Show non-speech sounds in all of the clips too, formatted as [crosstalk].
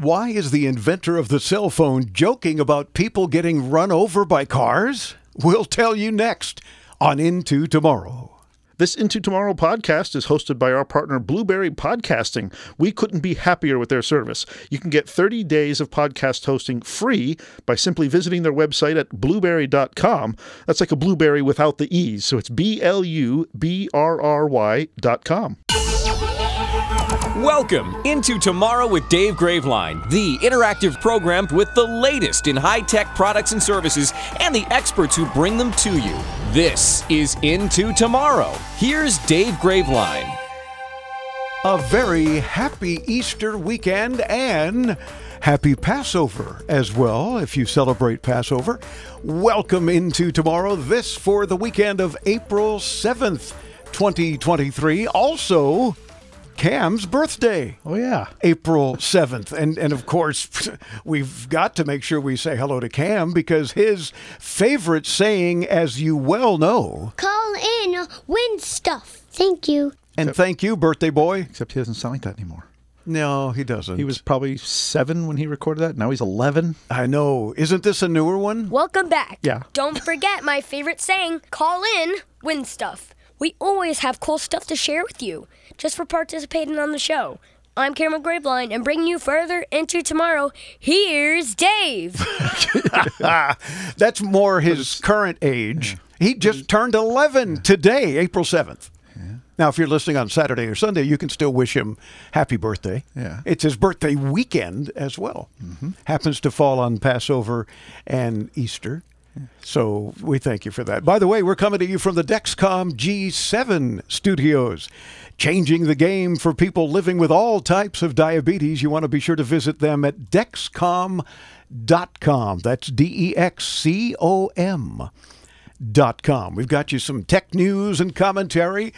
Why is the inventor of the cell phone joking about people getting run over by cars? We'll tell you next on Into Tomorrow. This Into Tomorrow podcast is hosted by our partner Blubrry Podcasting. We couldn't be happier with their service. You can get 30 days of podcast hosting free by simply visiting their website at blubrry.com. That's like a blueberry without the E's. So it's B L U B R R Y.com. Welcome into Tomorrow with Dave Graveline, the interactive program with the latest in high tech products and services and the experts who bring them to you. This is Into Tomorrow. Here's Dave Graveline. A very happy Easter weekend and happy Passover as well, if you celebrate Passover. Welcome into tomorrow. This for the weekend of April 7th, 2023. Also, Cam's birthday. Oh, yeah. April 7th. And and of course, [laughs] we've got to make sure we say hello to Cam because his favorite saying as you well know. Call in, win stuff. Thank you. And thank you, birthday boy. Except he doesn't sound like that anymore. No, he doesn't. He was probably seven when he recorded that. Now he's 11. I know. Isn't this a newer one? Welcome back. Yeah. Don't forget my favorite saying call in, win stuff. We always have cool stuff to share with you just for participating on the show. I'm Cameron Graveline, and bringing you further into tomorrow, here's Dave. [laughs] That's more his current age. He just turned 11 today, April 7th. Now, if you're listening on Saturday or Sunday, you can still wish him happy birthday. Yeah. It's his birthday weekend as well. Happens to fall on Passover and Easter. So we thank you for that. By the way, we're coming to you from the Dexcom G7 studios. Changing the game for people living with all types of diabetes. You want to be sure to visit them at dexcom.com. That's D E X C O M dot com. We've got you some tech news and commentary.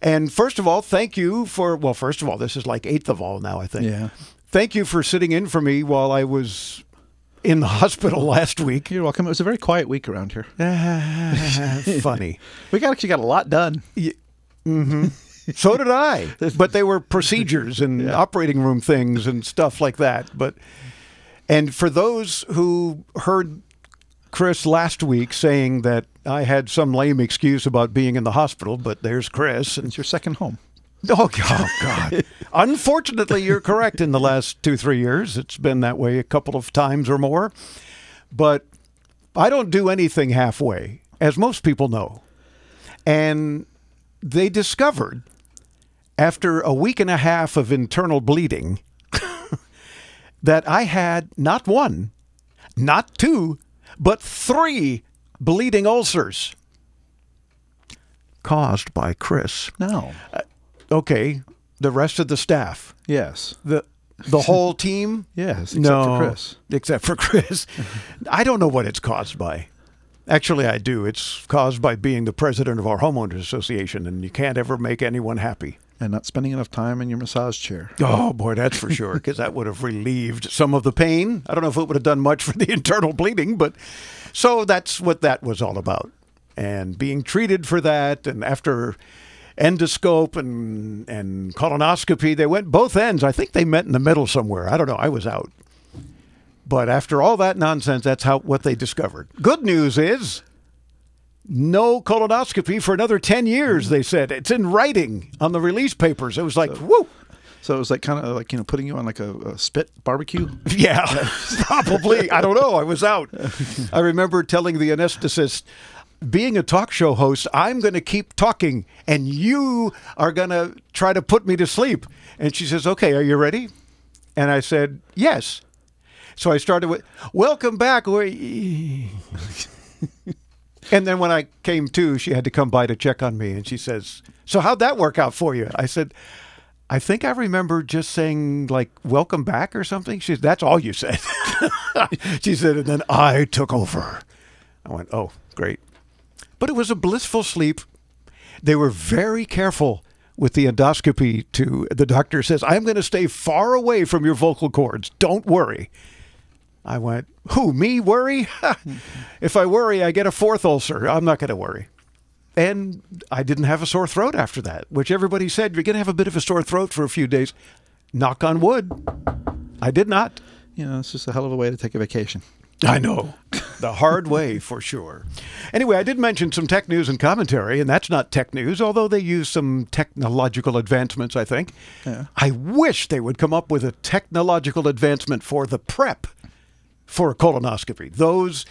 And first of all, thank you for, well, first of all, this is like eighth of all now, I think. Yeah. Thank you for sitting in for me while I was in the [laughs] hospital last week. You're welcome. It was a very quiet week around here. [laughs] Funny. [laughs] We got actually got a lot done. Mm-hmm. So did I. But they were procedures and operating room things and stuff like that. But and for those who heard Chris last week saying that I had some lame excuse about being in the hospital, but there's Chris and It's your second home. [laughs] Oh God, oh, God. Unfortunately, you're correct. In the last two, three years, it's been that way a couple of times or more. But I don't do anything halfway, as most people know. And they discovered after a week and a half of internal bleeding [laughs] that I had not one, not two, but three bleeding ulcers caused by Chris. No. Uh, Okay, the rest of the staff, Yes. the the whole team. [laughs] Yes. Except no, for Chris. Except for Chris. [laughs] I don't know what it's caused by. Actually, I do. It's caused by being the president of our homeowners association, and you can't ever make anyone happy. And not spending enough time in your massage chair. Oh boy, that's for sure, because that would have relieved some of the pain. I don't know if it would have done much for the [laughs] internal bleeding, but so that's what that was all about. And being treated for that, and after endoscope and and colonoscopy, they went both ends. I think they met in the middle somewhere. I don't know. I was out. But after all that nonsense, that's how what they discovered. Good news is no colonoscopy for another 10 years, they said. It's in writing on the release papers. It was like, whoa. So it was like kind of like, you know, putting you on like a, a spit barbecue. [laughs] Yeah, probably. I don't know. I was out. [laughs] I remember telling the anesthetist, being a talk show host, I'm going to keep talking and you are going to try to put me to sleep. And she says, Okay, are you ready? And I said, Yes. So I started with, Welcome back. [laughs] And then when I came to, she had to come by to check on me. And she says, So how'd that work out for you? I said, I think I remember just saying like "welcome back" or something. She said, "That's all you said." [laughs] she said, and then I took over. I went, "Oh, great!" But it was a blissful sleep. They were very careful with the endoscopy. To the doctor says, "I'm going to stay far away from your vocal cords. Don't worry." I went, "Who? Me? Worry? [laughs] if I worry, I get a fourth ulcer. I'm not going to worry." And I didn't have a sore throat after that, which everybody said you're going to have a bit of a sore throat for a few days. Knock on wood. I did not. You know, it's just a hell of a way to take a vacation. I know. The hard way, for sure. Anyway, I did mention some tech news and commentary, and that's not tech news, although they use some technological advancements, I think. Yeah. I wish they would come up with a technological advancement for the prep for a colonoscopy. Those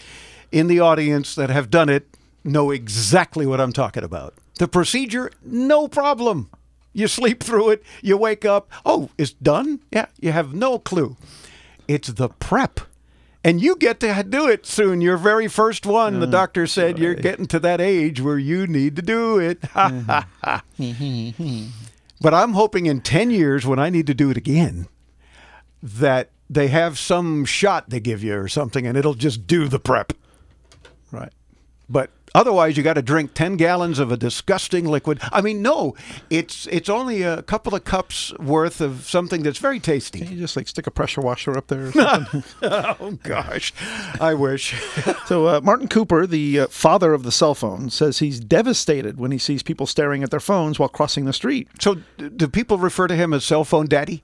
in the audience that have done it know exactly what I'm talking about. The procedure, no problem. You sleep through it, you wake up, oh, it's done? Yeah, you have no clue. It's the prep. And you get to do it soon. Your very first one. the mm. doctor said you're getting to that age where you need to do it. [laughs] Mm-hmm. [laughs] but I'm hoping in 10 years when I need to do it again that they have some shot they give you or something and it'll just do the prep. Right. But otherwise, you got to drink ten gallons of a disgusting liquid. I mean, no, it's it's only a couple of cups worth of something that's very tasty. You just like stick a pressure washer up there or [laughs] something. oh gosh, I wish. [laughs] so, uh, Martin Cooper, the uh, father of the cell phone, says he's devastated when he sees people staring at their phones while crossing the street. so, d- do people refer to him as cell phone daddy?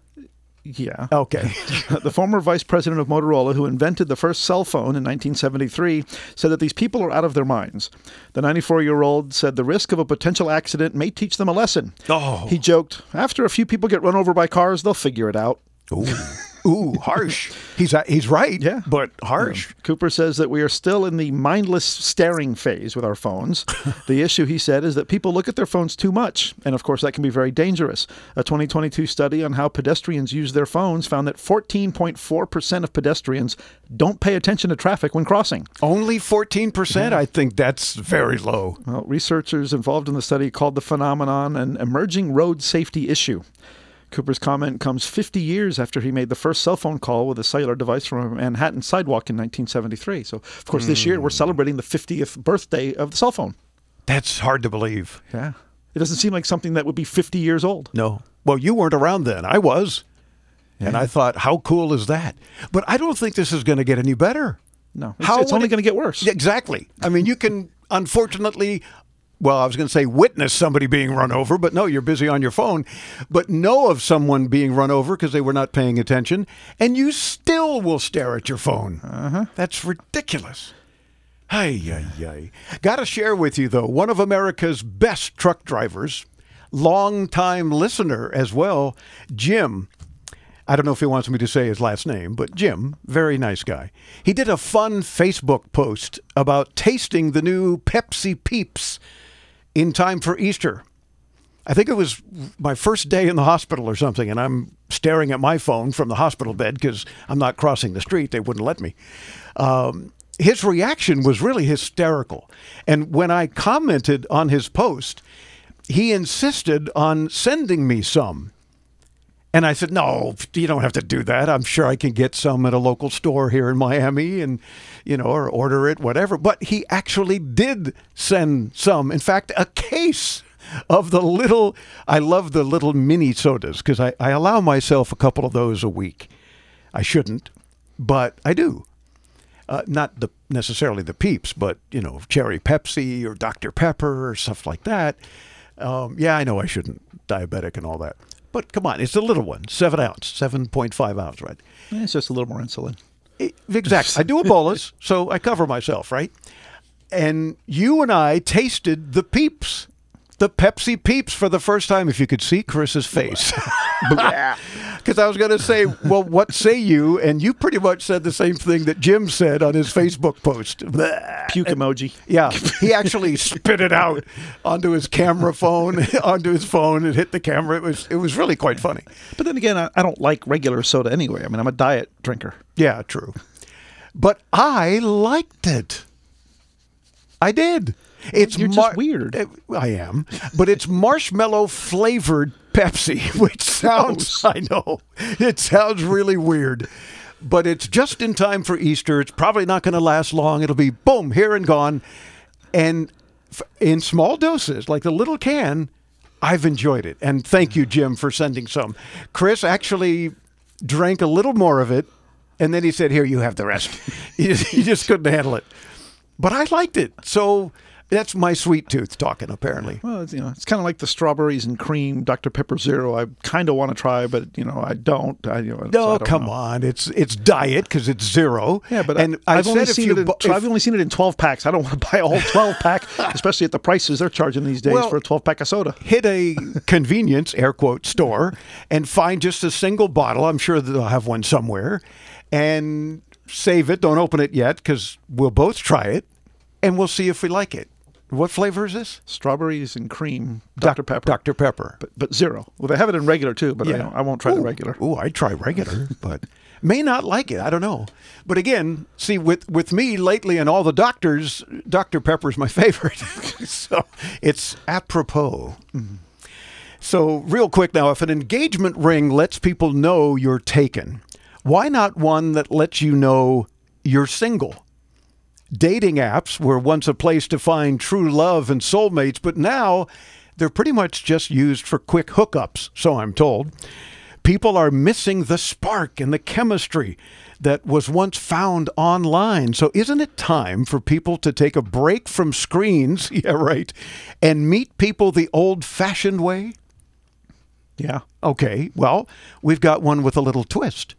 Yeah. Okay. [laughs] the former vice president of Motorola, who invented the first cell phone in 1973, said that these people are out of their minds. The 94 year old said the risk of a potential accident may teach them a lesson. Oh. He joked, after a few people get run over by cars, they'll figure it out. Ooh, [laughs] ooh, harsh. [laughs] He's uh, he's right. Yeah. but harsh. Cooper says that we are still in the mindless staring phase with our phones. [laughs] the issue, he said, is that people look at their phones too much. And of course, that can be very dangerous. A 2022 study on how pedestrians use their phones found that 14.4% of pedestrians don't pay attention to traffic when crossing. Only fourteen percent. I think that's very low. Well, researchers involved in the study called the phenomenon an emerging road safety issue. Cooper's comment comes 50 years after he made the first cell phone call with a cellular device from a Manhattan sidewalk in 1973. So, of course, this year we're hmm. celebrating the 50th birthday of the cell phone. That's hard to believe. Yeah. It doesn't seem like something that would be 50 years old. No. Well, you weren't around then. I was. And I thought, how cool is that? But I don't think this is going to get any better. No. It's, How it's only it- going to get worse. Exactly. I mean, you can unfortunately, well, I was going to say witness somebody being run over, but no, you're busy on your phone. But know of someone being run over because they were not paying attention, and you still will stare at your phone. Uh-huh. That's ridiculous. Ay, ay, ay. Got to share with you, though, one of America's best truck drivers, longtime listener as well, Jim. I don't know if he wants me to say his last name, but Jim, very nice guy. He did a fun Facebook post about tasting the new Pepsi Peeps in time for Easter. I think it was my first day in the hospital or something, and I'm staring at my phone from the hospital bed because I'm not crossing the street. They wouldn't let me. Um, his reaction was really hysterical. And when I commented on his post, he insisted on sending me some. And I said, no, you don't have to do that. I'm sure I can get some at a local store here in Miami and, you know, or order it, whatever. But he actually did send some. In fact, a case of the little, I love the little mini sodas because I, I allow myself a couple of those a week. I shouldn't, but I do. Uh, not the necessarily the peeps, but you know, cherry Pepsi or Dr. Pepper or stuff like that. Um, yeah, I know I shouldn't, diabetic and all that. But come on, it's a little one, seven ounce, seven point five ounce, right? It's just a little more insulin. Exactly. I do a [laughs] bolus, so I cover myself, right? And you and I tasted the peeps, the Pepsi peeps for the first time. If you could see Chris's face. [laughs] Because I was going to say, well, what say you? And you pretty much said the same thing that Jim said on his Facebook post. [laughs] Puke emoji. Yeah, he actually [laughs] spit it out onto his camera phone, [laughs] onto his phone, and hit the camera. It was it was really quite funny. But then again, I, I don't like regular soda anyway. I mean, I'm a diet drinker. Yeah, true. But I liked it. I did. It's You're just weird. I am, but it's marshmallow flavored Pepsi, [laughs] which sounds I know it sounds really weird, but it's just in time for Easter. It's probably not going to last long. It'll be boom here and gone, and in small doses, like the little can. I've enjoyed it, and thank you, Jim, for sending some. Chris actually drank a little more of it, and then he said, "Here, you have the rest." [laughs] he, just, he just couldn't handle it, but I liked it. So That's my sweet tooth talking, apparently. Well, it's, you know, it's kind of like the strawberries and cream Dr Pepper Zero. I kind of want to try, but you know, I don't. I, you know, so I come know. on. It's it's diet because it's zero. Yeah, but and I, I've only seen it. In, bu- if- I've only seen it in twelve packs. I don't want to [laughs] buy a whole twelve pack, [laughs] especially at the prices they're charging these days Well- for a twelve pack of soda. hit a convenience air quote store and find just a single bottle. I'm sure they'll have one somewhere, and save it. Don't open it yet because we'll both try it, and we'll see if we like it. What flavor is this? Strawberries and cream Dr Pepper. Dr Pepper. But, but zero. Well, they have it in regular too, but I, don't- I won't try the regular. Ooh, I'd try regular, [laughs] but may not like it. I don't know. But again, see, with with me lately and all the doctors, Dr. Pepper's my [laughs] favorite. [laughs] so it's apropos. Mm-hmm. So, real quick now, if an engagement ring lets people know you're taken, why not one that lets you know you're single? Dating apps were once a place to find true love and soulmates, but now they're pretty much just used for quick hookups, so I'm told. People are missing the spark and the chemistry that was once found online. So, isn't it time for people to take a break from screens? [laughs] Yeah, right. And meet people the old fashioned way? Yeah. Okay, well, we've got one with a little twist.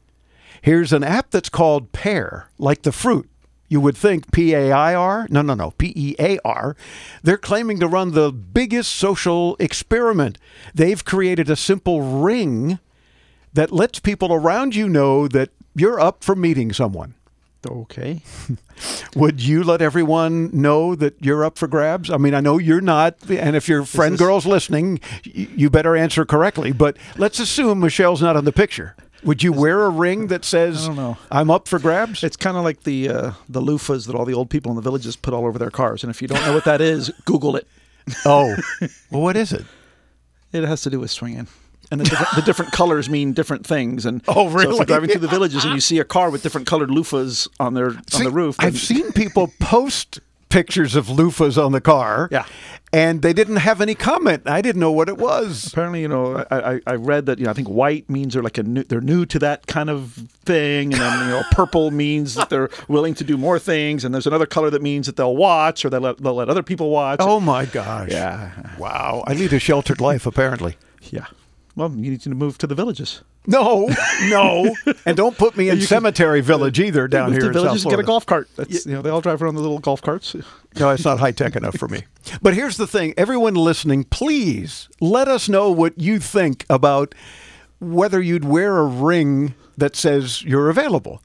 Here's an app that's called Pear, like the fruit. You would think P A I R? No, no, no, P E A R. They're claiming to run the biggest social experiment. They've created a simple ring that lets people around you know that you're up for meeting someone. Okay. [laughs] Would you let everyone know that you're up for grabs? I mean, I know you're not, and if your friend this- girl's listening, you better answer correctly. But let's assume Michelle's not in the picture. Would you wear a ring that says I don't know. I'm up for grabs"? It's kind of like the uh, the loofahs that all the old people in the villages put all over their cars. And if you don't know what that is, Google it. [laughs] oh, well, what is it? It has to do with swinging. And the different, the different colors mean different things. And [laughs] Oh, really? So if you're driving through the villages and you see a car with different colored loofahs on their on the roof, I've seen people post pictures of loofahs on the car. Yeah. and they didn't have any comment. I didn't know what it was. apparently, you know, I, I, I read that you know I think white means they're like a new, they're new to that kind of thing, and then you know purple means that they're willing to do more things, and there's another color that means that they'll watch or they'll let, they'll let other people watch. Oh my gosh! Yeah. Wow, I lead a sheltered life apparently. yeah. Well, you need to move to the villages. No, no, and don't put me [laughs] in Cemetery Village either down here in villages get a golf cart. That's, you know, they all drive around the little golf carts. [laughs] No, it's not high tech enough for me. But here's the thing: everyone listening, please let us know what you think about whether you'd wear a ring that says you're available.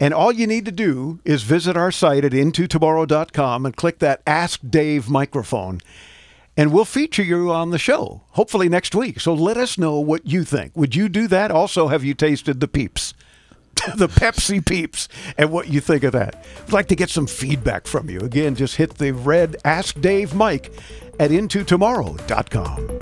And all you need to do is visit our site at intotomorrow.com and click that Ask Dave microphone. And we'll feature you on the show, hopefully next week. So let us know what you think. Would you do that? Also, have you tasted the peeps? [laughs] the Pepsi peeps and what you think of that. I'd like to get some feedback from you. Again, just hit the red Ask Dave Mike at intotomorrow.com.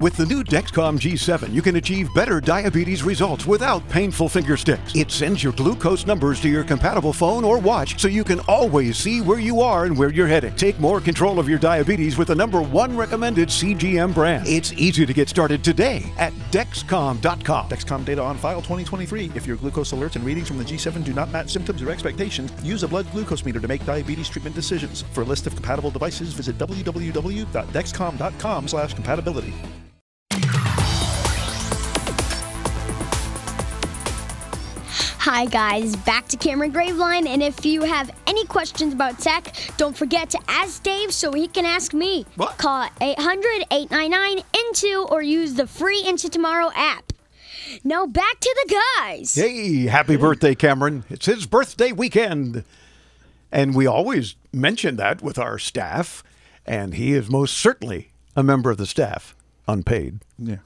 With the new Dexcom G7, you can achieve better diabetes results without painful finger sticks. It sends your glucose numbers to your compatible phone or watch so you can always see where you are and where you're headed. Take more control of your diabetes with the number one recommended CGM brand. It's easy to get started today at Dexcom.com. Dexcom data on file 2023. If your glucose alerts and readings from the G7 do not match symptoms or expectations, use a blood glucose meter to make diabetes treatment decisions. For a list of compatible devices, visit www.dexcom.com/compatibility. Hi guys, back to Cameron Graveline, and if you have any questions about tech, don't forget to ask Dave so he can ask me. What? Call 800-899-INTO or use the free Into Tomorrow app. Now back to the guys. Hey, happy birthday, Cameron. It's his birthday weekend. And we always mention that with our staff. And he is most certainly a member of the staff, unpaid. Yeah.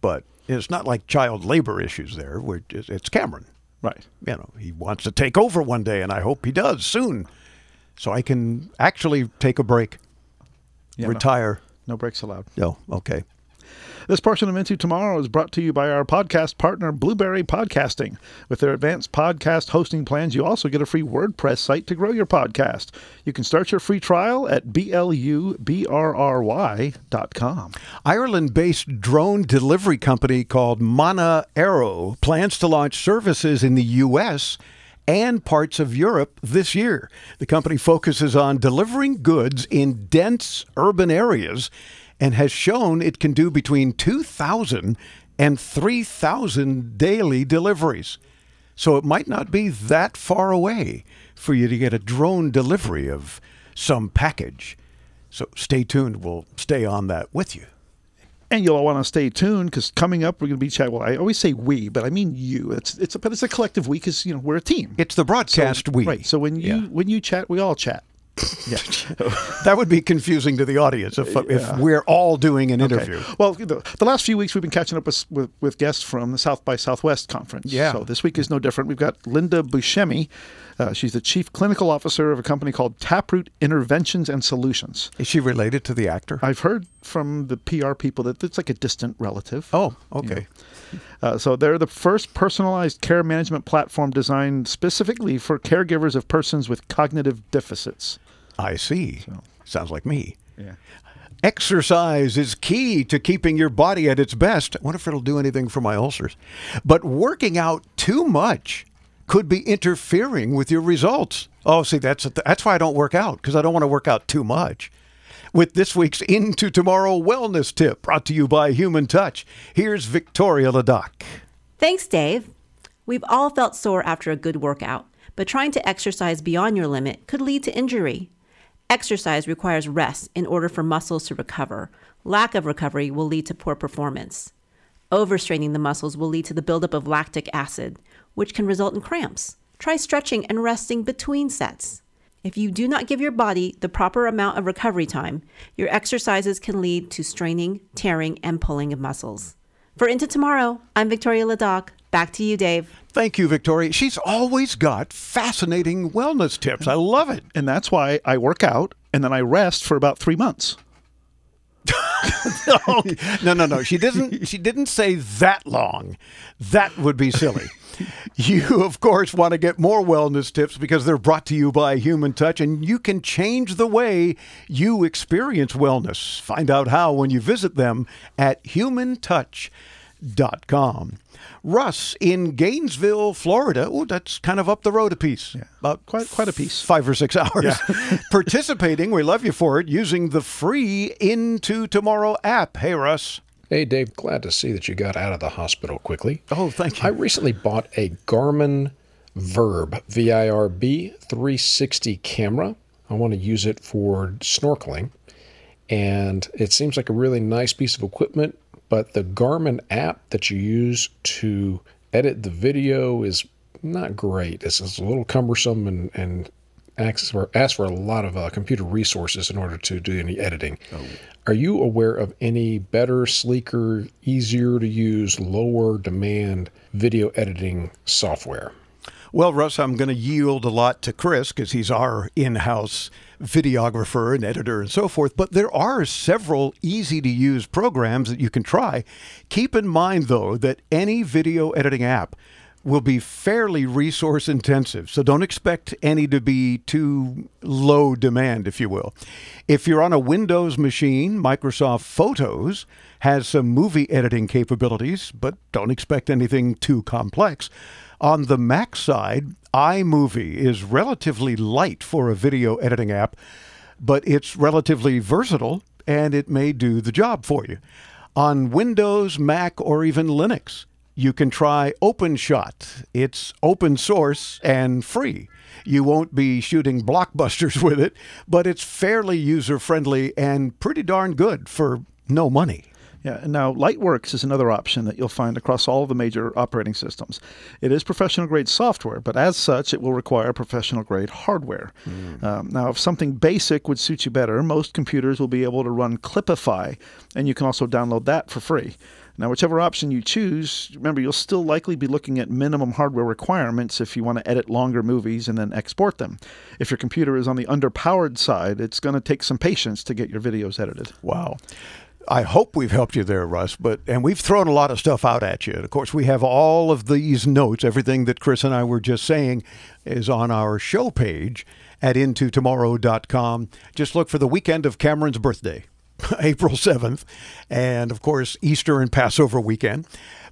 But it's not like child labor issues there. We're just, it's Cameron. Right. You know, he wants to take over one day, and I hope he does soon, so I can actually take a break, Yeah, no- retire. No breaks allowed. No, okay. This portion of Into Tomorrow is brought to you by our podcast partner, Blubrry Podcasting. With their advanced podcast hosting plans, you also get a free WordPress site to grow your podcast. You can start your free trial at blubbrry.com. Ireland based drone delivery company called Manna Aero plans to launch services in the U.S. and parts of Europe this year. The company focuses on delivering goods in dense urban areas and has shown it can do between 2,000 and 3,000 daily deliveries. So it might not be that far away for you to get a drone delivery of some package. So stay tuned. We'll stay on that with you. And you'll want to stay tuned because coming up we're going to be chatting. Well, I always say we, but I mean you. It's it's a, but it's a collective we because you know we're a team. It's the broadcast we. Right. So when you Yeah. when you chat, we all chat. Yeah. [laughs] That would be confusing to the audience if, if we're all doing an Okay. interview. Well, the, the last few weeks we've been catching up with, with, with guests from the South by Southwest conference. Yeah. So this week is no different. We've got Linda Buscemi. Uh, she's the chief clinical officer of a company called Taproot Interventions and Solutions. Is she related to the actor? I've heard from the PR people that it's like a distant relative. oh, okay. Uh, so they're the first personalized care management platform designed specifically for caregivers of persons with cognitive deficits. I see. Sounds like me. Yeah. Exercise is key to keeping your body at its best. I wonder if it'll do anything for my ulcers. But working out too much could be interfering with your results. Oh, see, that's that's why I don't work out because I don't want to work out too much. With this week's Into Tomorrow wellness tip brought to you by Human Touch, here's Victoria Ladoc. Thanks, Dave. We've all felt sore after a good workout, but trying to exercise beyond your limit could lead to injury. Exercise requires rest in order for muscles to recover. Lack of recovery will lead to poor performance. Overstraining the muscles will lead to the buildup of lactic acid, which can result in cramps. Try stretching and resting between sets. If you do not give your body the proper amount of recovery time, your exercises can lead to straining, tearing, and pulling of muscles. For Into Tomorrow, I'm Victoria Ladoc. Back to you, Dave. Thank you, Victoria. She's always got fascinating wellness tips. I love it. And that's why I work out and then I rest for about three months. [laughs] No, no, no. She didn't. She didn't say that long. That would be silly. You, of course, want to get more wellness tips because they're brought to you by Human Touch, and you can change the way you experience wellness. Find out how when you visit them at humantouch.com. Russ in Gainesville, Florida. Oh, that's kind of up the road a piece. Yeah. About Quite quite a piece. five or six hours. Yeah. [laughs] [laughs] Participating, we love you for it, using the free Into Tomorrow app. Hey, Russ. Hey, Dave, glad to see that you got out of the hospital quickly. Oh, thank you. I recently bought a Garmin Virb, V I R B 360 camera. I want to use it for snorkeling. And it seems like a really nice piece of equipment, but the Garmin app that you use to edit the video is not great. It's, it's a little cumbersome and, and asks for, asks for a lot of uh, computer resources in order to do any editing. Are you aware of any better, sleeker, easier to use, lower demand video editing software? Well, Russ, I'm going to yield a lot to Chris because he's our in house videographer and editor and so forth. But there are several easy to use programs that you can try. Keep in mind, though, that any video editing app will be fairly resource intensive. So don't expect any to be too low demand, if you will. If you're on a Windows machine, Microsoft Photos has some movie editing capabilities, but don't expect anything too complex. On the Mac side, iMovie is relatively light for a video editing app, but it's relatively versatile and it may do the job for you. On Windows, Mac, or even Linux, you can try OpenShot. It's open source and free. You won't be shooting blockbusters [laughs] with it, but it's fairly user friendly and pretty darn good for no money. Yeah, and now Lightworks is another option that you'll find across all of the major operating systems. It is professional grade software, but as such, it will require professional grade hardware. Um, now, if something basic would suit you better, most computers will be able to run Clipify, and you can also download that for free. Now, whichever option you choose, remember you'll still likely be looking at minimum hardware requirements if you want to edit longer movies and then export them. If your computer is on the underpowered side, it's going to take some patience to get your videos edited. Wow. I hope we've helped you there, Russ. But and we've thrown a lot of stuff out at you. And Of course, we have all of these notes. Everything that Chris and I were just saying is on our show page at intotomorrow.com. Just look for the weekend of Cameron's birthday. [laughs] April 7th, and of course, Easter and Passover weekend.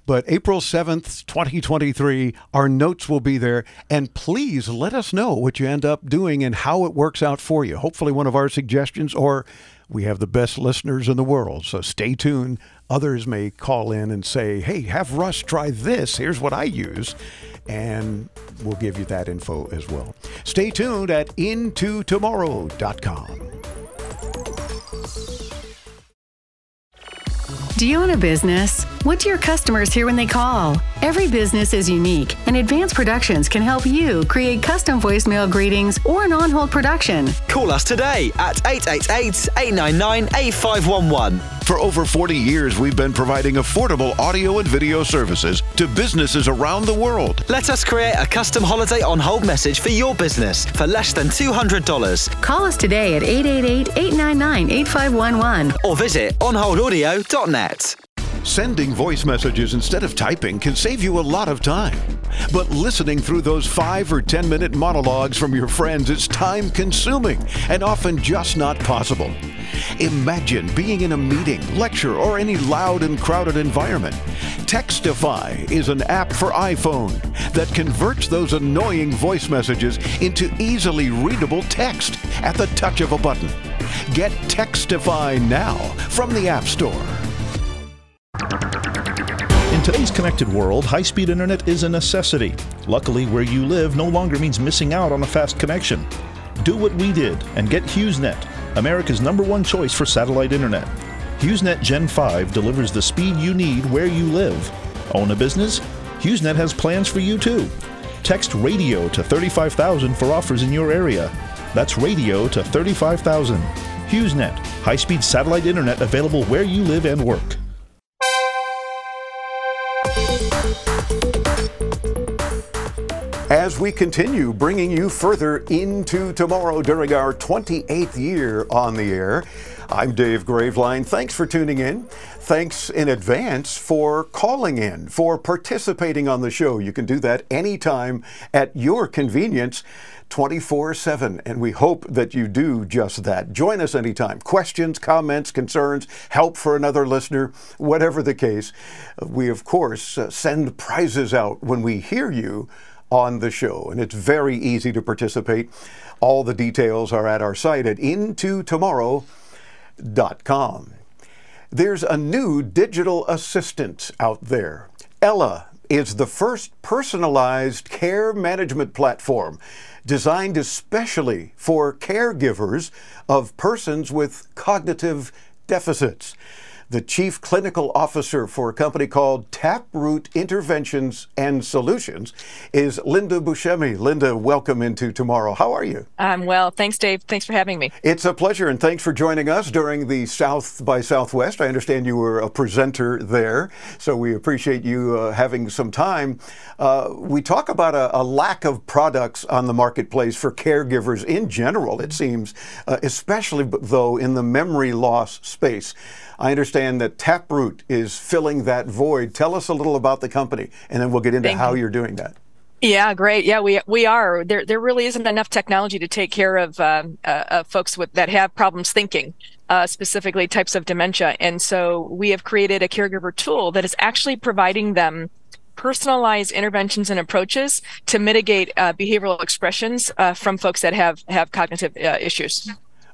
But April 7th, 2023, our notes will be there. And please let us know what you end up doing and how it works out for you. Hopefully, one of our suggestions, or we have the best listeners in the world. So stay tuned. Others may call in and say, hey, have Russ try this. Here's what I use. And we'll give you that info as well. Stay tuned at intotomorrow.com. Do you own a business? What do your customers hear when they call? Every business is unique, and Advanced Productions can help you create custom voicemail greetings or an on hold production. Call us today at 888 899 8511. For over 40 years, we've been providing affordable audio and video services to businesses around the world. Let us create a custom holiday on hold message for your business for less than $200. Call us today at 888 899 8511 or visit onholdaudio.net. Sending voice messages instead of typing can save you a lot of time. But listening through those five or 10 minute monologues from your friends is time consuming and often just not possible. Imagine being in a meeting, lecture, or any loud and crowded environment. Textify is an app for iPhone that converts those annoying voice messages into easily readable text at the touch of a button. Get Textify now from the App Store. In today's connected world, high speed internet is a necessity. Luckily, where you live no longer means missing out on a fast connection. Do what we did and get HughesNet, America's number one choice for satellite internet. HughesNet Gen 5 delivers the speed you need where you live. Own a business? HughesNet has plans for you too. Text radio to 35,000 for offers in your area. That's radio to 35,000. HughesNet, high speed satellite internet available where you live and work. As we continue bringing you further into tomorrow during our 28th year on the air, I'm Dave Graveline. Thanks for tuning in. Thanks in advance for calling in, for participating on the show. You can do that anytime at your convenience. 24 7. And we hope that you do just that. Join us anytime. Questions, comments, concerns, help for another listener, whatever the case. We, of course, uh, send prizes out when we hear you on the show. And it's very easy to participate. All the details are at our site at intotomorrow.com. There's a new digital assistant out there. Ella is the first personalized care management platform designed especially for caregivers of persons with cognitive deficits the chief clinical officer for a company called Taproot Interventions and Solutions, is Linda Buscemi. Linda, welcome into tomorrow. How are you? I'm well. Thanks, Dave. Thanks for having me. It's a pleasure, and thanks for joining us during the South by Southwest. I understand you were a presenter there, so we appreciate you uh, having some time. Uh, we talk about a, a, lack of products on the marketplace for caregivers in general, it seems, uh, especially though in the memory loss space. I understand that Taproot is filling that void. Tell us a little about the company, and then we'll get into Thank how you. you're doing that. Yeah, great. Yeah, we we are. There there really isn't enough technology to take care of uh, uh, uh, folks with that have problems thinking, uh, specifically types of dementia. And so we have created a caregiver tool that is actually providing them personalized interventions and approaches to mitigate uh, behavioral expressions uh, from folks that have have cognitive issues.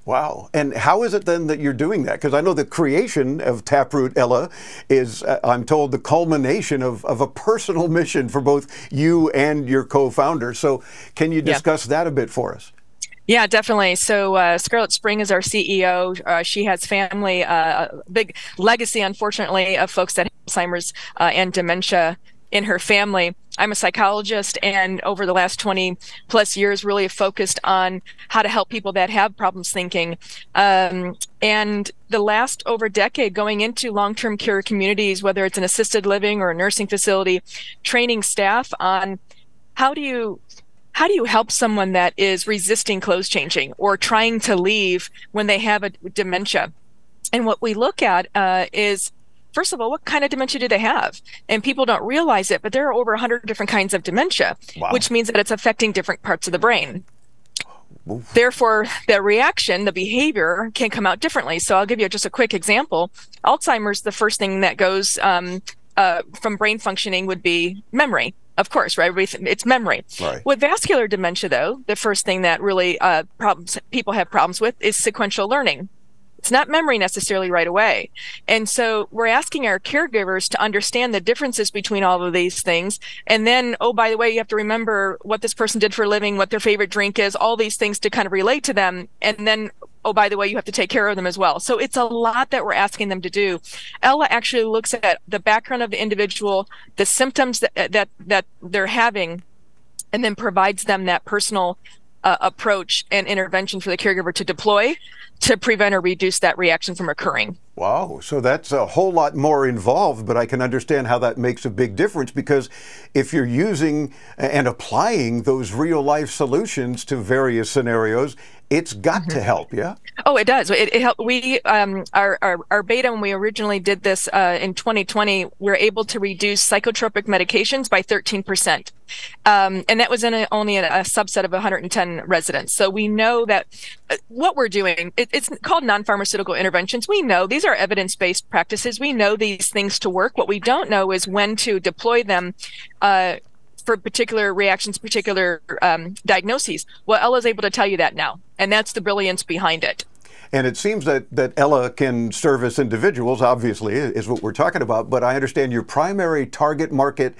Wow. And how is it then that you're doing that? Because I know the creation of Taproot Ella is, uh, I'm told, the culmination of, of a personal [laughs] mission for both you and your co founder. So, can you discuss yeah. that a bit for us? Yeah, definitely. So uh, Scarlett Spring is our CEO. Uh, she has family, uh, big legacy, unfortunately, of folks that have Alzheimer's uh, and dementia in her family. I'm a psychologist, and over the last 20 plus years, really focused on how to help people that have problems thinking. Um, and the last over decade, going into long term care communities, whether it's an assisted living or a nursing facility, training staff on how do you how do you help someone that is resisting clothes changing or trying to leave when they have a dementia? And what we look at uh, is first of all, what kind of dementia do they have? And people don't realize it, but there are over 100 different kinds of dementia, wow. which means that it's affecting different parts of the brain. Oof. Therefore, the reaction, the behavior can come out differently. So I'll give you just a quick example. Alzheimer's, the first thing that goes um, uh, from brain functioning would be memory. Of course, right? It's memory. Right. With vascular dementia, though, the first thing that really uh, problems people have problems with is sequential learning. It's not memory necessarily right away. And so we're asking our caregivers to understand the differences between all of these things. And then, oh, by the way, you have to remember what this person did for a living, what their favorite drink is, all these things to kind of relate to them. And then oh, by the way, you have to take care of them as well. So it's a lot that we're asking them to do. Ella actually looks at the background of the individual, the symptoms that that that they're having, and then provides them that personal uh, approach and intervention for the caregiver to deploy to prevent or reduce that reaction from occurring. Wow, so that's a whole lot more involved, but I can understand how that makes a big difference because if you're using and applying those real life solutions to various scenarios, it's got mm-hmm. to help, yeah. Oh, it does. It, it helped. We um, our, our our beta when we originally did this uh, in 2020, we were able to reduce psychotropic medications by 13 percent, um, and that was in a, only a, a, subset of 110 residents. So we know that uh, what we're doing. It, it's called non-pharmaceutical interventions. We know these are evidence-based practices. We know these things to work. What we don't know is when to deploy them. Uh, for particular reactions, particular um, diagnoses. Well, Ella's able to tell you that now, and that's the brilliance behind it. And it seems that, that Ella can service individuals, obviously, is what we're talking about. But I understand your primary target market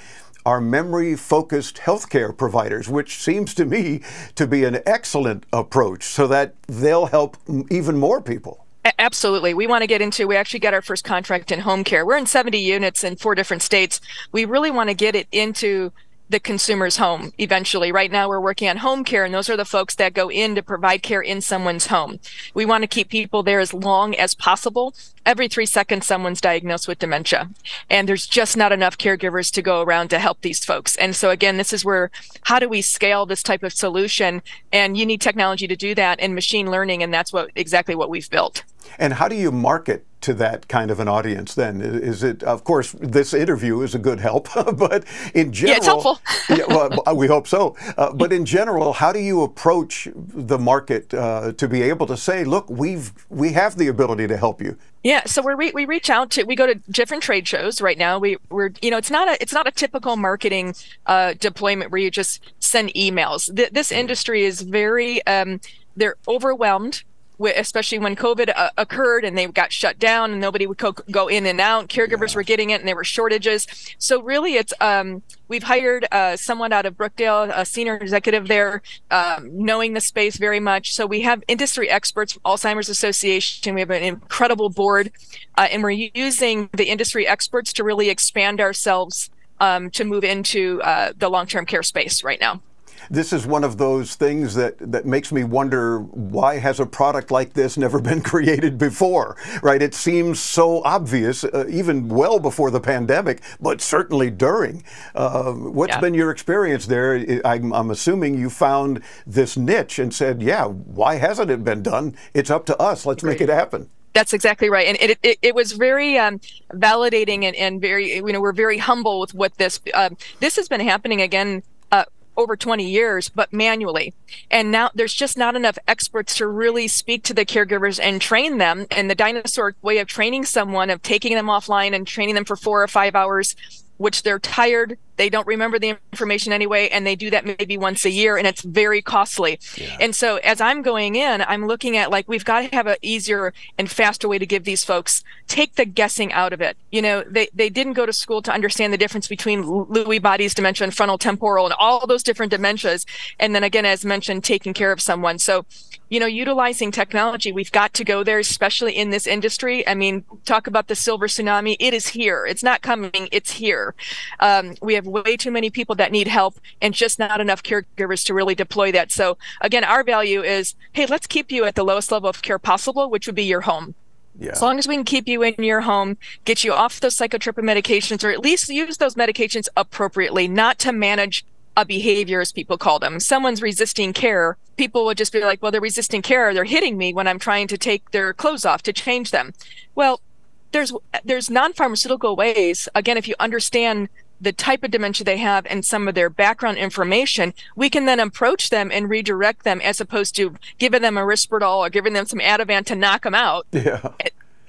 are memory focused healthcare providers, which seems to me to be an excellent approach so that they'll help even more people. Absolutely. We want to get into, we actually got our first contract in home care. We're in 70 units in four different states. We really want to get it into the consumer's home eventually. Right now, we're working on home care, and those are the folks that go in to provide care in someone's home. We want to keep people there as long as possible. Every three seconds, someone's diagnosed with dementia, and there's just not enough caregivers to go around to help these folks. And so, again, this is where how do we scale this type of solution? And you need technology to do that and machine learning, and that's what exactly what we've built. And how do you market to that kind of an audience then? Is it, of course, this interview is a good help, [laughs] but in general. Yeah, it's helpful. [laughs] yeah, well, we hope so. Uh, but in general, how do you approach the market uh, to be able to say, look, we've, we have the ability to help you? Yeah, so we re- we reach out to we go to different trade shows right now. We we're you know it's not a it's not a typical marketing uh, deployment where you just send emails. Th- this industry is very um, they're overwhelmed especially when COVID uh, occurred and they got shut down and nobody would co- go in and out. Caregivers yeah. were getting it and there were shortages. So really, it's um, we've hired uh, someone out of Brookdale, a senior executive there, um, knowing the space very much. So we have industry experts, Alzheimer's Association. We have an incredible board, uh, and we're using the industry experts to really expand ourselves um, to move into uh, the long-term care space right now this is one of those things that, that makes me wonder why has a product like this never [laughs] been created before, right? It seems so obvious, uh, even well before the pandemic, but certainly during. Uh, what's yeah. been your experience there? I'm, I'm assuming you found this niche and said, yeah, why hasn't it been done? It's up to us. Let's make it happen. That's exactly right, and it it, it was very um, validating and, and very you know we're very humble with what this um, this has been happening again over 20 years, but manually. And now there's just not enough experts to really speak to the caregivers and train them. And the dinosaur way of training someone, of taking them offline and training them for four or five hours, which they're tired, they don't remember the information anyway, and they do that maybe once a year, and it's very costly. Yeah. And so as I'm going in, I'm looking at like we've got to have an easier and faster way to give these folks take the guessing out of it. You know, they they didn't go to school to understand the difference between Lewy bodies dementia and frontal temporal and all those different dementias. And then again, as mentioned, taking care of someone. So you know, utilizing technology, we've got to go there, especially in this industry. I mean, talk about the silver tsunami. It is here. It's not coming. It's here. Um, we have way too many people that need help and just not enough caregivers to really deploy that. So again, our value is, hey, let's keep you at the lowest level of care possible, which would be your home. Yeah. As long as we can keep you in your home, get you off those psychotropic medications, or at least use those medications appropriately, not to manage a behavior, as people call them. Someone's resisting care. People would just be like, well, they're resisting care. They're hitting me when I'm trying to take their clothes off to change them. Well, there's there's non-pharmaceutical ways. Again, if you understand the type of dementia they have and some of their background information, we can then approach them and redirect them as opposed to giving them a Risperdal or giving them some Ativan to knock them out. Yeah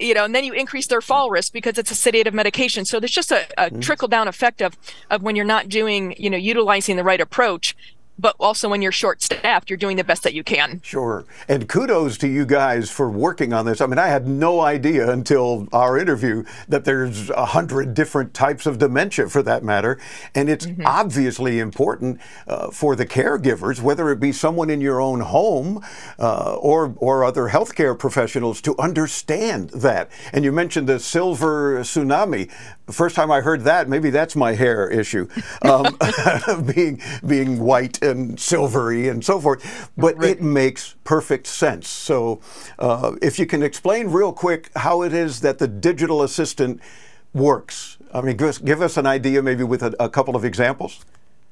you know, and then you increase their fall risk because it's a sedative medication. So there's just a, a mm-hmm. trickle down effect of of when you're not doing, you know, utilizing the right approach but also when you're short staffed, you're doing the best that you can. Sure. And kudos to you guys for working on this. I mean, I had no idea until our interview that there's a hundred different types of dementia for that matter. And it's mm-hmm. obviously important uh, for the caregivers, whether it be someone in your own home uh, or, or other healthcare professionals, to understand that. And you mentioned the silver tsunami. The first time I heard that, maybe that's my hair issue, um, [laughs] [laughs] being, being white and silvery and so forth, but right. it makes perfect sense. So, uh, if you can explain real quick how it is that the digital assistant works, I mean, give us, give us an idea maybe with a, a couple of examples.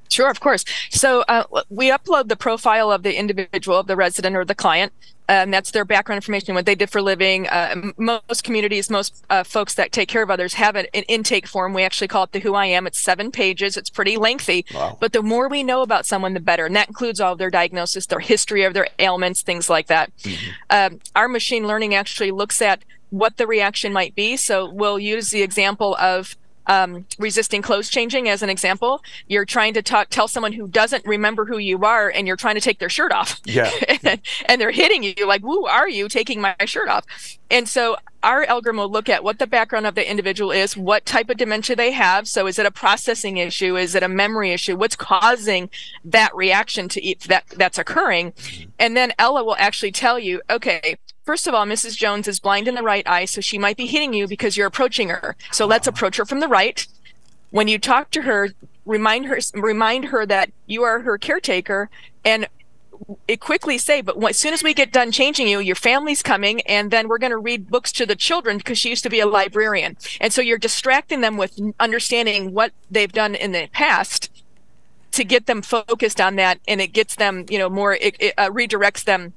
Sure, of course. So uh, we upload the profile of the individual, of the resident or the client. And that's their background information, what they did for living. Uh, most communities, most uh, folks that take care of others have an, an, intake form. We actually call it the Who I Am. It's seven pages. It's pretty lengthy. Wow. But the more we know about someone, the better. And that includes all of their diagnosis, their history of their ailments, things like that. Mm-hmm. Um, our machine learning actually looks at what the reaction might be. So we'll use the example of um, resisting clothes changing as an example. You're trying to talk, tell someone who doesn't remember who you are, and you're trying to take their shirt off. Yeah. and, [laughs] and they're hitting you like, "Who are you taking my shirt off?" And so our algorithm will look at what the background of the individual is, what type of dementia they have. So is it a processing issue? Is it a memory issue? What's causing that reaction to eat that that's occurring? Mm-hmm. And then Ella will actually tell you, okay, First of all, Mrs. Jones is blind in the right eye, so she might be hitting you because you're approaching her. So let's approach her from the right. When you talk to her, remind her remind her that you are her caretaker and it quickly say, but as soon as we get done changing you, your family's coming, and then we're going to read books to the children because she used to be a librarian. And so you're distracting them with understanding what they've done in the past to get them focused on that, and it gets them, you know, more, it, it uh, redirects them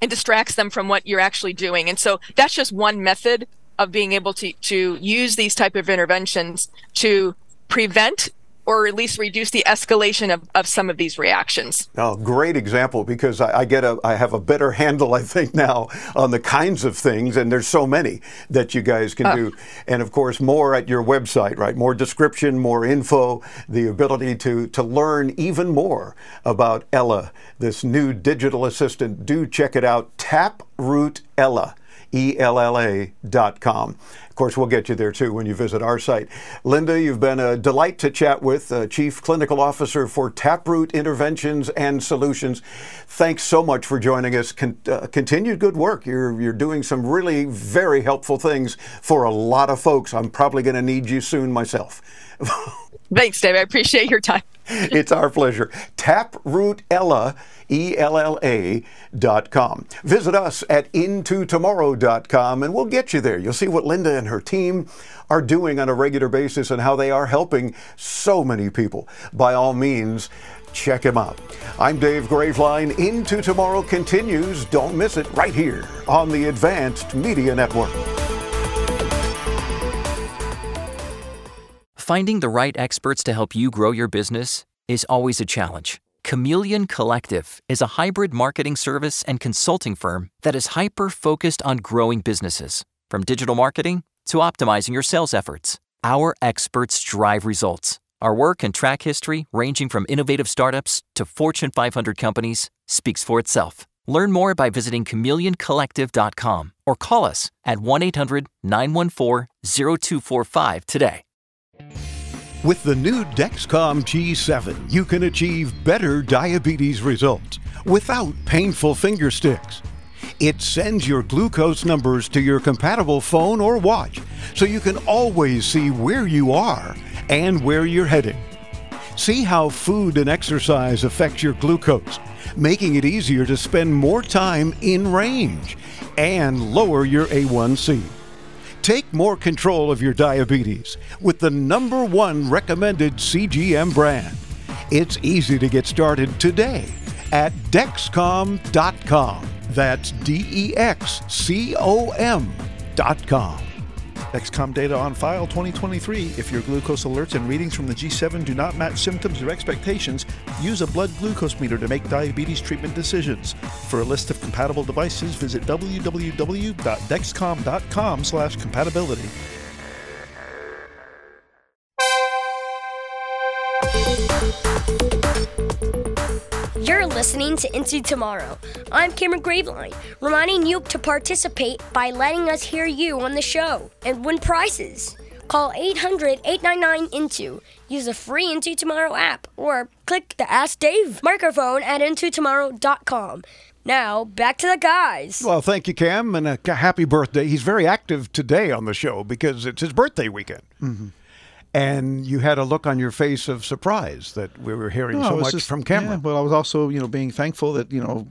and distracts them from what you're actually doing. And so that's just one method of being able to to use these type of interventions to prevent or at least reduce the escalation of, of some of these reactions. Oh, great example because I, I, get a I have a better [laughs] handle I think now on the kinds of things and there's so many that you guys can do. And of course more at your website right? More description more info the ability to to learn even more about Ella this new digital assistant. Do check it out. Taproot Ella E-L-L-A.com. Of course, we'll get you there too when you visit our site. Linda, you've been a delight to chat with, uh, Chief Clinical Officer for Taproot Interventions and Solutions. Thanks so much for joining us. Con- uh, continued good work. You're, you're doing some really very helpful things for a lot of folks. I'm probably going to need you soon myself. [laughs] Thanks, Dave. I appreciate your time. [laughs] it's our pleasure. Taproot Ella, dot com. Visit us at intotomorrow.com and we'll get you there. You'll see what Linda and her team are doing on a regular basis and how they are helping so many people. By all means, check them out. I'm Dave Graveline. Into Tomorrow continues. Don't miss it right here on the Advanced Media Network. Finding the right experts to help you grow your business is always a challenge. Chameleon Collective is a hybrid marketing service and consulting firm that is hyper focused on growing businesses, from digital marketing to optimizing your sales efforts. Our experts drive results Our work and track history, ranging from innovative startups to Fortune 500 companies, speaks for itself. Learn more by visiting chameleoncollective.com or call us at 1 800 914 0245 today. With the new Dexcom G7, you can achieve better diabetes results without painful finger sticks. It sends your glucose numbers to your compatible phone or watch so you can always see where you are and where you're heading. See how food and exercise affect your glucose, making it easier to spend more time in range and lower your A1C. Take more control of your diabetes with the number one recommended CGM brand. It's easy to get started today at Dexcom.com. That's D E X C O M.com. Dexcom data on file 2023. If your glucose alerts and readings from the G7 do not match symptoms or expectations, use a blood glucose meter to make diabetes treatment decisions. For a list of compatible devices, visit www.dexcom.com/compatibility. You're listening to Into Tomorrow. I'm Cameron Graveline, reminding you to participate by letting us hear you on the show and win prizes. Call 800 899 INTO, use the free Into Tomorrow app, or click the Ask Dave microphone at IntoTomorrow.com. Now, back to the guys. Well, thank you, Cam, and a happy birthday. He's very active today on the show because it's his birthday weekend. Mm-hmm. And you had a look on your face of surprise that we were hearing No, so much just- from Cameron. Yeah, but I was also, you know, being thankful that, you know,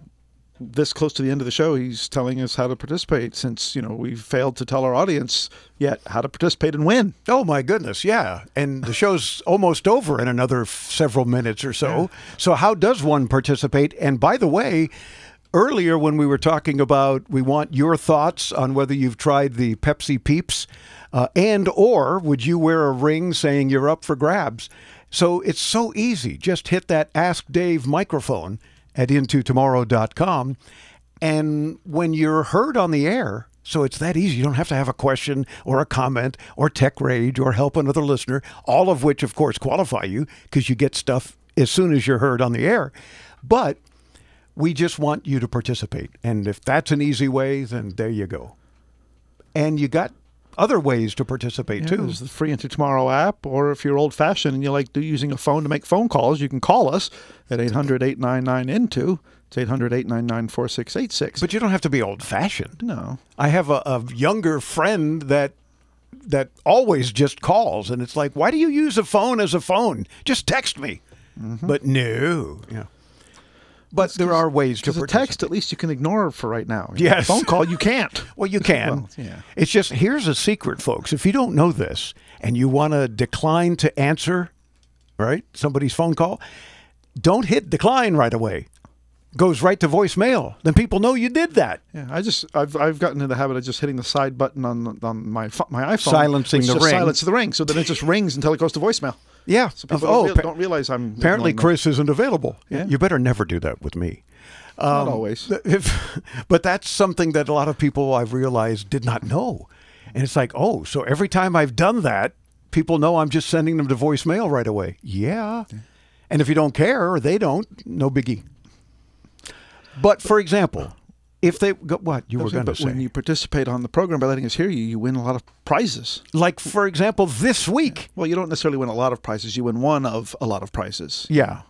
this close to the end of the show, he's telling us how to participate since, you know, we failed to tell our audience yet how to participate and win. Oh my goodness, yeah. And the [laughs] show's almost over in another f- several minutes or so. So how does one participate? And by the way, earlier when we were talking about we want your thoughts on whether you've tried the Pepsi Peeps uh, and or would you wear a ring saying you're up for grabs? So it's so easy. Just hit that Ask Dave microphone at intotomorrow.com and when you're heard on the air, so it's that easy. You don't have to have a question or a comment or tech rage or help another listener, all of which, of course, qualify you because you get stuff as soon as you're heard on the air. But we just want you to participate. And if that's an easy way, then there you go. And you got other ways to participate Yeah, too. There's the free Into Tomorrow app, or if you're old fashioned and you like using a phone to make phone calls, you can call us at 800 899 INTO. It's 800 899 4686. But you don't have to be old fashioned. No. I have a, a younger friend that that always just calls, and it's like, why do you use a phone as a phone? Just text me. Mm-hmm. But no, yeah. But there are ways to a text, at least you can ignore for right now. Yes. A phone call, you can't. [laughs] Well, you can. Well, yeah. It's just here's a secret, folks. If you don't know this and you want to decline to answer, right, somebody's phone call, don't hit decline right away. Goes right to voicemail. Then people know you did that. Yeah, I just I've I've gotten into the habit of just hitting the side button on on my my iPhone, Silencing the ring. silences the ring, so then it just [laughs] rings until it goes to voicemail. Yeah. So people oh, don't, rea- don't realize I'm apparently ignoring them. Chris isn't available. Yeah. You better never do that with me. Not Um, always. [laughs] If, but that's something that a lot of people I've realized did not know. And it's like, oh, so every time I've done that, people know I'm just sending them to voicemail right away. Yeah. And if you don't care or they don't, no biggie. But for example, if they go, what you were going to say, when you participate on the program by letting us hear you, you win a lot of prizes. like for example, this week, Well, you don't necessarily win a lot of prizes. You win one of a lot of prizes. yeah.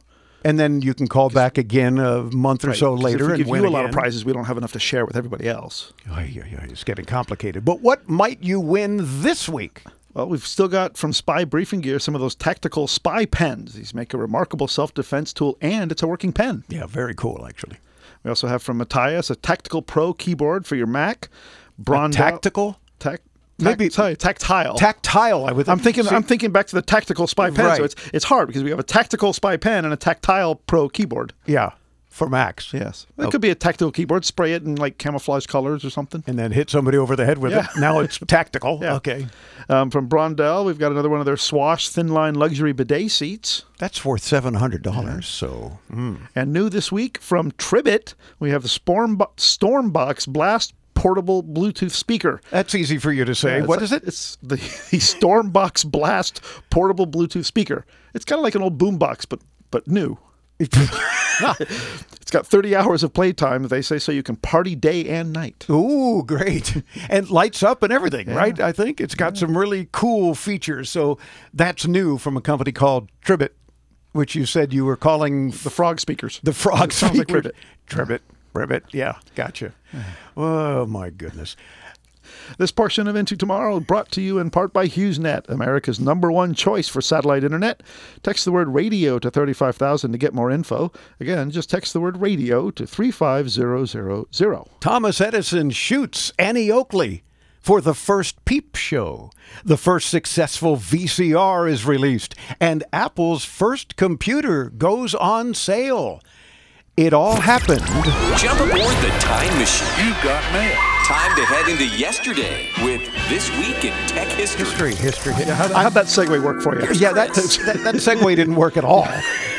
And then you can call back again a month or Right, so later if we and give win you a lot of prizes, we don't have enough to share with everybody else. It's getting complicated. But what might you win this week? Well, we've still got from Spy Briefing Gear some of those tactical spy pens. These make a remarkable self-defense tool, and it's a working pen. Yeah, very cool, actually. We also have from Matias a Tactical Pro keyboard for your Mac. Brondell, tactical? Tac, Maybe- maybe tactile. Tactile, I would. I'm thinking. See- I'm thinking back to the tactical spy pen. Right. So it's it's hard because we have a tactical spy pen and a tactile pro keyboard. Yeah, for Macs. Yes, it could be a tactical keyboard. Spray it in like camouflage colors or something. And then hit somebody over the head with Yeah. it. Now it's [laughs] tactical. Yeah. Okay. Um, from Brondell, we've got another one of their Swash thin line luxury bidet seats. That's worth seven hundred dollars. So mm. And new this week from Tribbit, we have the Storm Stormbox Blast portable Bluetooth speaker. That's easy for you to say. Yeah, what is it? It's the, [laughs] the Stormbox Blast portable Bluetooth speaker. It's kind of like an old boombox, but but new. [laughs] it's got 30 hours of playtime, they say, so you can party day and night. Ooh, great. And lights up and everything, right? I think it's got some really cool features. So that's new from a company called Tribbit, which you said you were calling The frog speakers. the frog It sounds like speakers. Tribbit. Tribbit. Ribbit. Yeah, gotcha. Oh, my goodness. This portion of Into Tomorrow brought to you in part by HughesNet, America's number one choice for satellite internet. Text the word radio to 35000 to get more info. Again, just text the word radio to 35000. Thomas Edison shoots Annie Oakley for the first Peep Show. The first successful VCR is released, and Apple's first computer goes on sale. It all happened. Jump aboard the time machine. You got mail. Time to head into yesterday with This Week in Tech History. History, history. How'd, how'd that segue work for you? Yeah, that, that, that segue didn't work at all.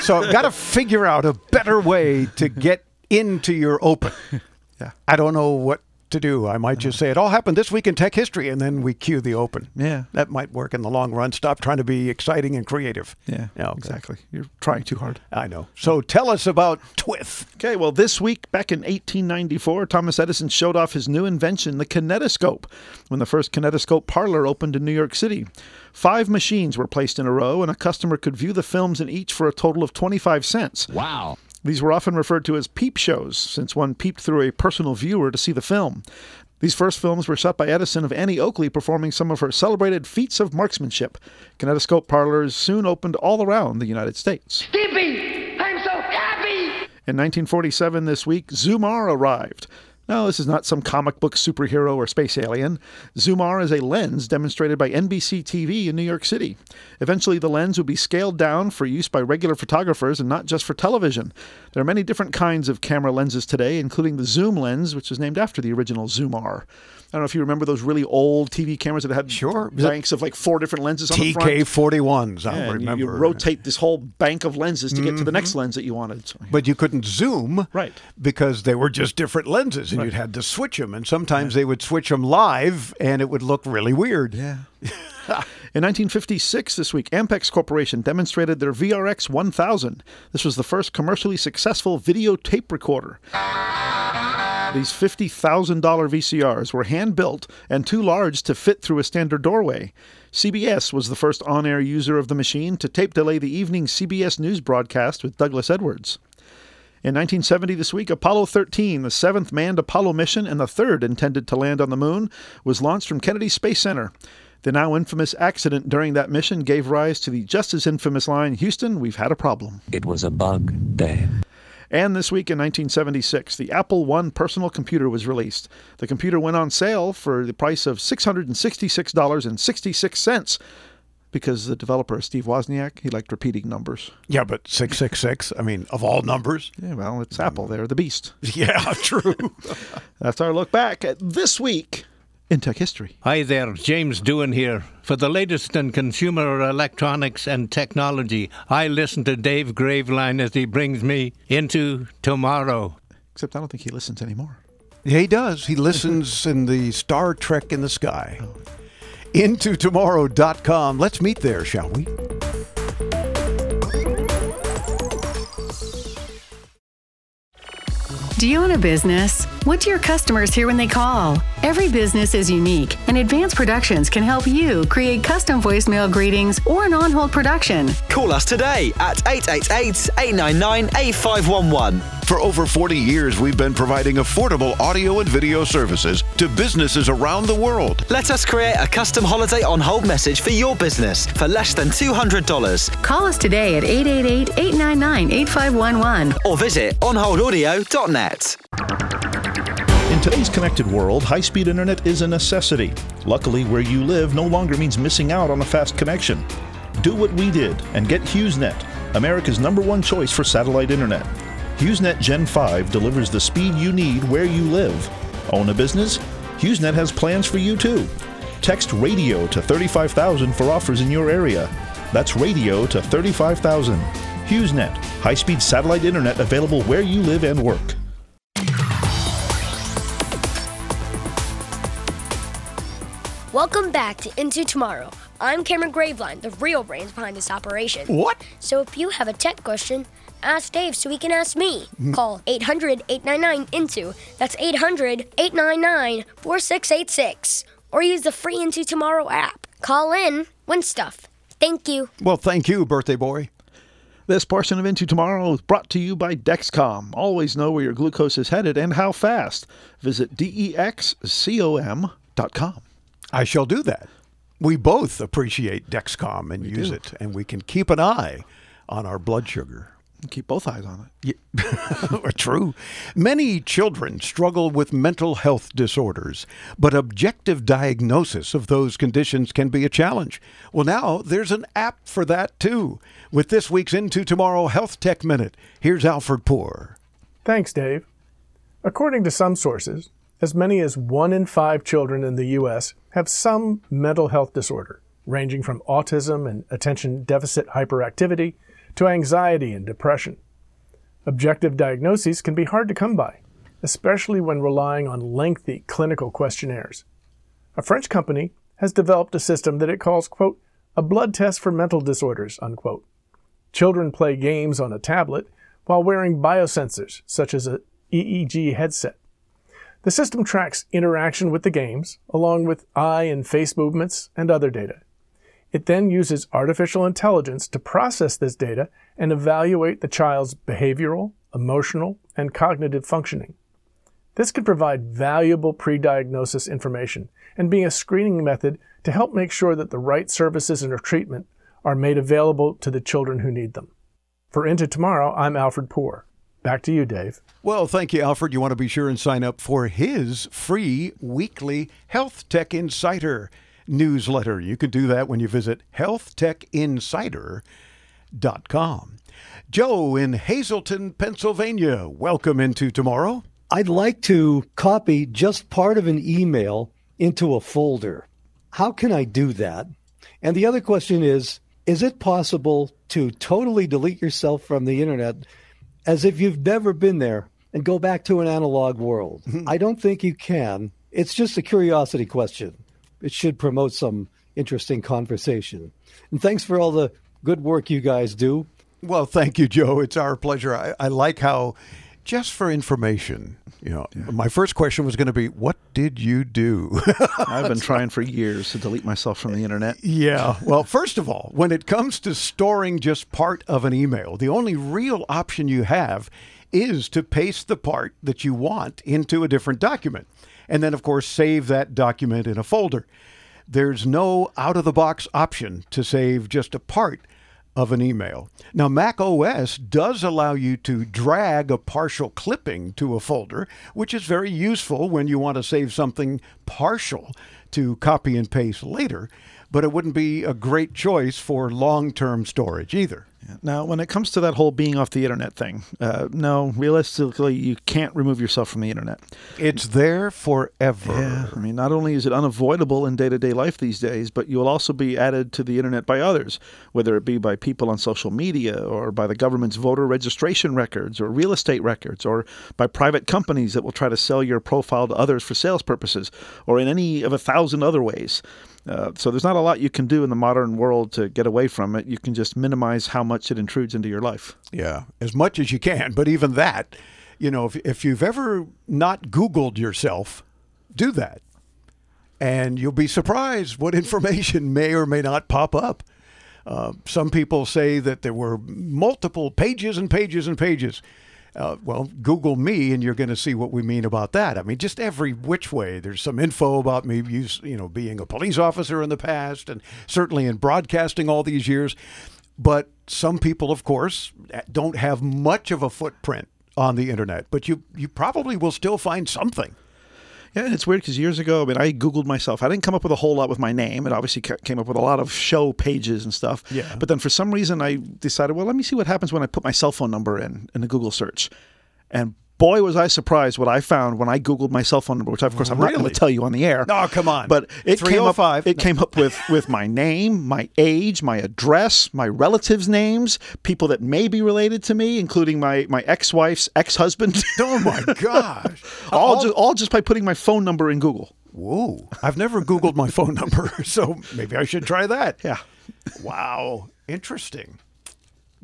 So I've got to figure out a better way to get into your open. [laughs] Yeah. I don't know what to do. I might just say it all happened this week in tech history, and then we cue the open. Yeah. That might work in the long run. Stop trying to be exciting and creative. Yeah, okay. exactly. You're trying too hard. I know. So tell us about Twith. Okay, well, this week, back in 1894, Thomas Edison showed off his new invention, the kinetoscope, when the first kinetoscope parlor opened in New York City. Five machines were placed in a row, and a customer could view the films in each for a total of 25 cents. Wow. These were often referred to as peep shows, since one peeped through a personal viewer to see the film. These first films were shot by Edison of Annie Oakley performing some of her celebrated feats of marksmanship. Kinetoscope parlors soon opened all around the United States. Skippy, I'm so happy! In 1947, this week, Zoomar arrived. No, this is not some comic book superhero or space alien. Zoomar is a lens demonstrated by NBC TV in New York City. Eventually, the lens would be scaled down for use by regular photographers and not just for television. There are many different kinds of camera lenses today, including the zoom lens, which was named after the original Zoomar. I don't know if you remember those really old TV cameras that had Sure. banks of like four different lenses on the front. TK 41s, I Yeah, and you- remember. You, rotate this whole bank of lenses to get to the mm-hmm. next lens that you wanted. So- but you couldn't zoom Right. because they were just different lenses and Right. you'd had to switch them and sometimes they would switch them live and it would look really weird Yeah. [laughs] In 1956, this week, Ampex Corporation demonstrated their VRX 1000. This was the first commercially successful video tape recorder. These $50,000 VCRs were hand built and too large to fit through a standard doorway. CBS was the first on air user of the machine to tape delay the evening CBS News broadcast with Douglas Edwards. In 1970, this week, Apollo 13, the seventh manned Apollo mission and the third intended to land on the moon, was launched from Kennedy Space Center. The now infamous accident during that mission gave rise to the just as infamous line Houston, we've had a problem. It was a bug day. And this week in 1976, the Apple I personal computer was released. The computer went on sale for the price of $666.66 because the developer, Steve Wozniak, he liked repeating numbers. yeah but 666 i mean of all numbers Yeah, well, it's Apple. They're the beast. [laughs] yeah true [laughs] That's our look back at this week in tech history. Hi there, James Doohan here. For the latest in consumer electronics and technology, I listen to Dave Graveline as he brings me into tomorrow. Except I don't think he listens anymore. Yeah, he does. He listens in the Star Trek in the sky. Into tomorrow.com. Let's meet there, shall we? Do you own a business? What do your customers hear when they call? Every business is unique, and Advanced Productions can help you create custom voicemail greetings or an on hold production. Call us today at 888 899 8511. For over 40 years, we've been providing affordable audio and video services to businesses around the world. Let us create a custom holiday on hold message for your business for less than $200 Call us today at 888 899 8511. or visit onholdaudio.net. Today's connected world, high speed internet is a necessity. Luckily, where you live no longer means missing out on a fast connection. Do what we did and get HughesNet, America's number one choice for satellite internet. HughesNet Gen 5 delivers the speed you need where you live. Own a business? HughesNet has plans for you too. Text radio to 35000 for offers in your area. That's radio to 35000. HughesNet, high speed satellite internet available where you live and work. Welcome back to Into Tomorrow. I'm Cameron Graveline, the real brains behind this operation. What? So if you have a tech question, ask Dave so he can ask me. Mm. Call 800 899 INTO. That's 800 899 4686. Or use the free Into Tomorrow app. Call in, win stuff. Thank you. Well, thank you, birthday boy. This portion of Into Tomorrow is brought to you by Dexcom. Always know where your glucose is headed and how fast. Visit dexcom.com. I shall do that. We both appreciate Dexcom and use do. it, and we can keep an eye on our blood sugar. Keep both eyes on it. Yeah. [laughs] True. Many children struggle with mental health disorders, but objective diagnosis of those conditions can be a challenge. Well, now there's an app for that too. With this week's Into Tomorrow Health Tech Minute, here's Alfred Poor. Thanks, Dave. According to some sources, as many as one in five children in the U.S. have some mental health disorder, ranging from autism and attention deficit hyperactivity to anxiety and depression. Objective diagnoses can be hard to come by, especially when relying on lengthy clinical questionnaires. A French company has developed a system that it calls, quote, a blood test for mental disorders, unquote. Children play games on a tablet while wearing biosensors, such as a EEG headset. The system tracks interaction with the games, along with eye and face movements and other data. It then uses artificial intelligence to process this data and evaluate the child's behavioral, emotional, and cognitive functioning. This can provide valuable pre diagnosis information and be a screening method to help make sure that the right services and treatment are made available to the children who need them. For Into Tomorrow, I'm Alfred Poor. Back to you, Dave. Well, thank you, Alfred. You want to be sure and sign up for his free weekly Health Tech Insider newsletter. You can do that when you visit healthtechinsider.com. Joe in Hazleton, Pennsylvania, welcome into tomorrow. I'd like to copy just part of an email into a folder. How can I do that? And the other question is Is it possible to totally delete yourself from the internet as if you've never been there and go back to an analog world? Mm-hmm. I don't think you can. It's just a curiosity question. It should promote some interesting conversation. And thanks for all the good work you guys do. Well, thank you, Joe. It's our pleasure. I, I like how, just for information, you know, my first question was going to be, "What did you do?" [laughs] I've been trying for years to delete myself from the internet. Yeah. Well, first of all, when it comes to storing just part of an email, the only real option you have is to paste the part that you want into a different document. And then, of course, save that document in a folder. There's no out of the box option to save just a part of an email. Now, Mac OS does allow you to drag a partial clipping to a folder, which is very useful when you want to save something partial to copy and paste later, but it wouldn't be a great choice for long term storage either. Now, when it comes to that whole being off the internet thing, uh, no, realistically, you can't remove yourself from the internet. It's there forever. Yeah, I mean, not only is it unavoidable in day to day life these days, but you will also be added to the internet by others, whether it be by people on social media or by the government's voter registration records or real estate records or by private companies that will try to sell your profile to others for sales purposes or in any of a thousand other ways. Uh, so there's not a lot you can do in the modern world to get away from it. You can just minimize how much it intrudes into your life. Yeah, as much as you can. But even that, you know, if, if you've ever not Googled yourself, do that. And you'll be surprised what [laughs] information may or may not pop up. Uh, some people say that there were multiple pages and pages and pages. Uh, well, Google me, and you're going to see what we mean about that. I mean, just every which way. There's some info about me, you know, being a police officer in the past, and certainly in broadcasting all these years. But some people, of course, don't have much of a footprint on the internet. But you, you probably will still find something. Yeah, and it's weird because years ago, I mean, I Googled myself. I didn't come up with a whole lot with my name. It obviously came up with a lot of show pages and stuff. Yeah. But then for some reason, I decided, well, let me see what happens when I put my cell phone number in in the Google search. And boy, was I surprised what I found when I Googled my cell phone number, which of course I'm not going to tell you on the air. Oh, come on. But it came up. 305. It came up with with my name, my age, my address, my relatives' names, people that may be related to me, including my my ex wife's ex husband. [laughs] oh my gosh! [laughs] all, just, all just by putting my phone number in Google. Whoa. I've never Googled my phone number, [laughs] so maybe I should try that. Yeah. Wow. Interesting.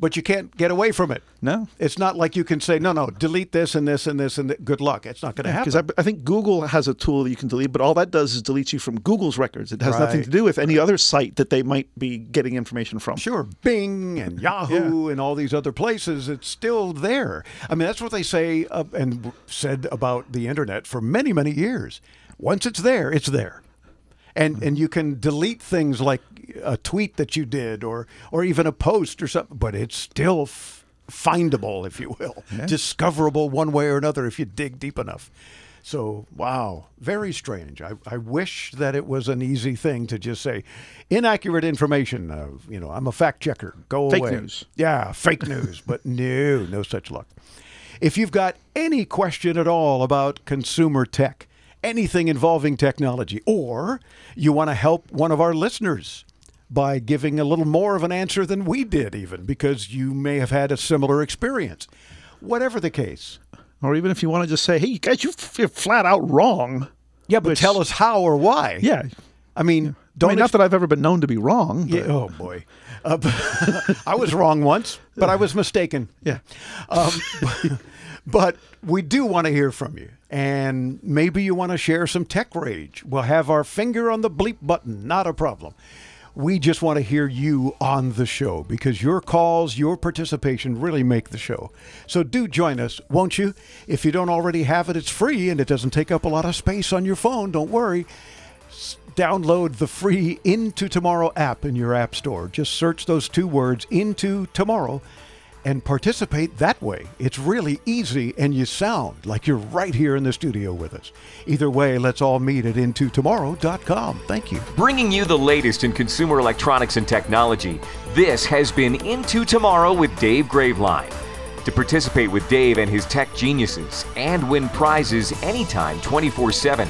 But you can't get away from it. No. It's not like you can say, no, no, delete this and this and this and th- good luck. It's not going to happen. Because I, I think Google has a tool that you can delete, but all that does is delete you from Google's records. It has nothing to do with any other site that they might be getting information from. Sure, Bing and Yahoo and all these other places, it's still there. I mean, that's what they say uh, and said about the internet for many, many years. Once it's there, it's there. And and you can delete things like a tweet that you did or or even a post or something, but it's still f- findable, if you will, discoverable one way or another if you dig deep enough. So, wow, very strange. I, I wish that it was an easy thing to just say, inaccurate information. Uh, you know, I'm a fact checker. Go Fake away. Fake news. Yeah, fake news. But [laughs] no, no such luck. If you've got any question at all about consumer tech, anything involving technology, or you want to help one of our listeners by giving a little more of an answer than we did, even because you may have had a similar experience. Whatever the case. Or even if you want to just say, hey, you guys, you're flat out wrong. Yeah, but tell us how or why. Yeah. I mean, I don't mean, not that I've ever been known to be wrong. Yeah, oh boy, uh, [laughs] I was wrong once, but I was mistaken. Yeah, um, [laughs] but we do want to hear from you, and maybe you want to share some tech rage. We'll have our finger on the bleep button, not a problem. We just want to hear you on the show because your calls, your participation really make the show. So do join us, won't you? If you don't already have it, it's free and it doesn't take up a lot of space on your phone. Don't worry download the free Into Tomorrow app in your app store. Just search those two words, Into Tomorrow, and participate that way. It's really easy, and you sound like you're right here in the studio with us. Either way, let's all meet at IntoTomorrow.com. Thank you. Bringing you the latest in consumer electronics and technology, this has been Into Tomorrow with Dave Graveline. To participate with Dave and his tech geniuses and win prizes anytime 24 7,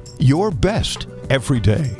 your best every day.